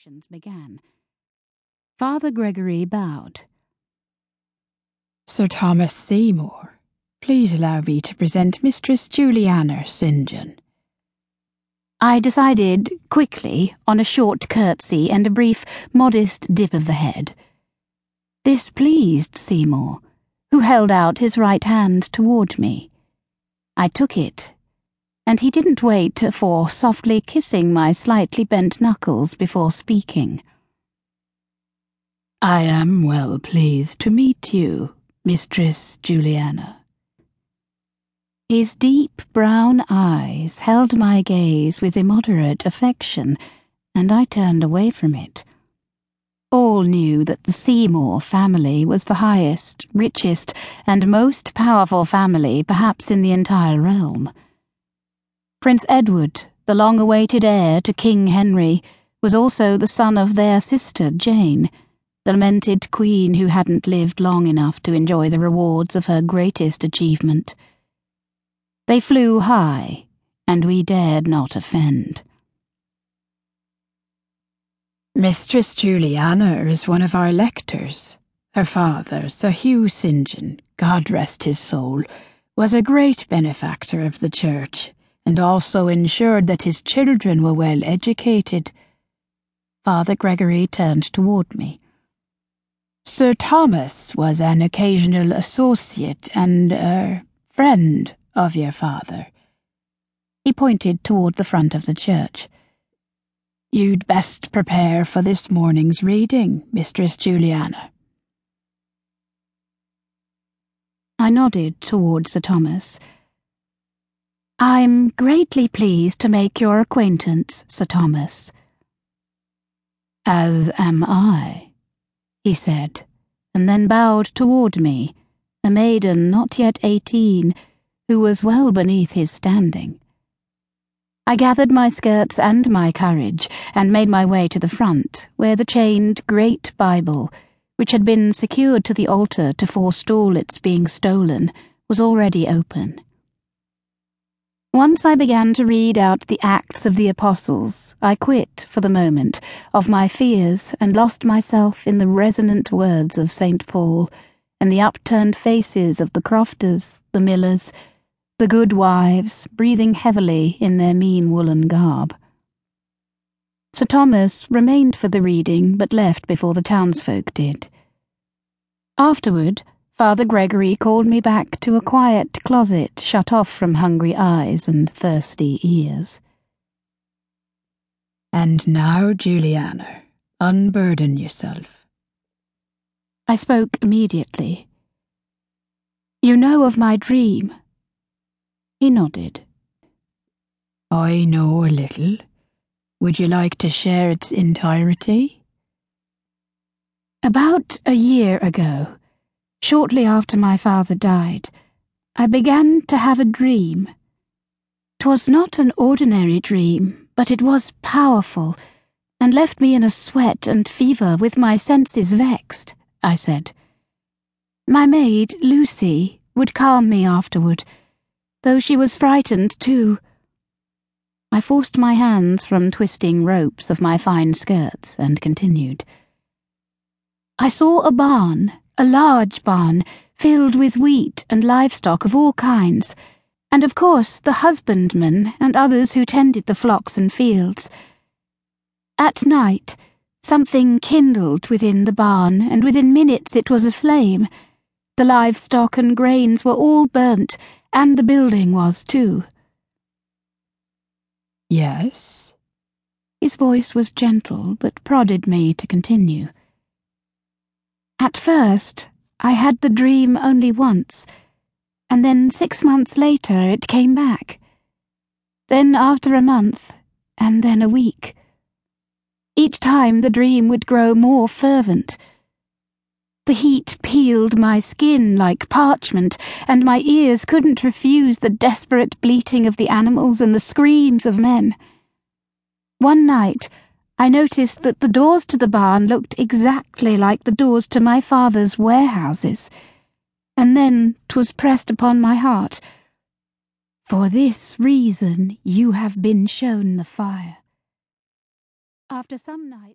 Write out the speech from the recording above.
reflections began. Father Gregory bowed. Sir Thomas Seymour, please allow me to present Mistress Juliana St. John. I decided quickly on a short curtsy and a brief, modest dip of the head. This pleased Seymour, who held out his right hand toward me. I took it, and he didn't wait for softly kissing my slightly bent knuckles before speaking. I am well pleased to meet you, Mistress Juliana. His deep brown eyes held my gaze with immoderate affection, and I turned away from it. All knew that the Seymour family was the highest, richest, and most powerful family perhaps in the entire realm. Prince Edward, the long awaited heir to King Henry, was also the son of their sister Jane, the lamented queen who hadn't lived long enough to enjoy the rewards of her greatest achievement. They flew high, and we dared not offend. Mistress Juliana is one of our lectors. Her father, Sir Hugh St. John, God rest his soul, was a great benefactor of the church, and also ensured that his children were well educated. Father Gregory turned toward me. Sir Thomas was an occasional associate and, er, friend of your father. He pointed toward the front of the church. You'd best prepare for this morning's reading, Mistress Juliana. I nodded toward Sir Thomas. I'm greatly pleased to make your acquaintance, Sir Thomas. As am I, he said, and then bowed toward me, a maiden not yet eighteen who was well beneath his standing. I gathered my skirts and my courage and made my way to the front, where the chained Great Bible, which had been secured to the altar to forestall its being stolen, was already open. Once I began to read out the Acts of the Apostles, I quit, for the moment, of my fears and lost myself in the resonant words of St. Paul and the upturned faces of the crofters, the millers, the good wives breathing heavily in their mean woolen garb. Sir Thomas remained for the reading, but left before the townsfolk did. Afterward, Father Gregory called me back to a quiet closet shut off from hungry eyes and thirsty ears. And now, Juliana, unburden yourself. I spoke immediately. You know of my dream. He nodded. I know a little. Would you like to share its entirety? About a year ago, shortly after my father died, I began to have a dream. 'Twas not an ordinary dream, but it was powerful, and left me in a sweat and fever with my senses vexed, I said. My maid, Lucy, would calm me afterward though she was frightened too. I forced my hands from twisting ropes of my fine skirts and continued. I saw a barn, a large barn, filled with wheat and livestock of all kinds, and of course the husbandmen and others who tended the flocks and fields. At night, something kindled within the barn, and within minutes it was aflame. The livestock and grains were all burnt, and the building was too. Yes? His voice was gentle, but prodded me to continue. At first, I had the dream only once, and then six months later it came back. Then after a month, and then a week. Each time the dream would grow more fervent the heat peeled my skin like parchment, and my ears couldn't refuse the desperate bleating of the animals and the screams of men. One night, I noticed that the doors to the barn looked exactly like the doors to my father's warehouses, and then 'twas pressed upon my heart. For this reason you have been shown the fire. After some nights,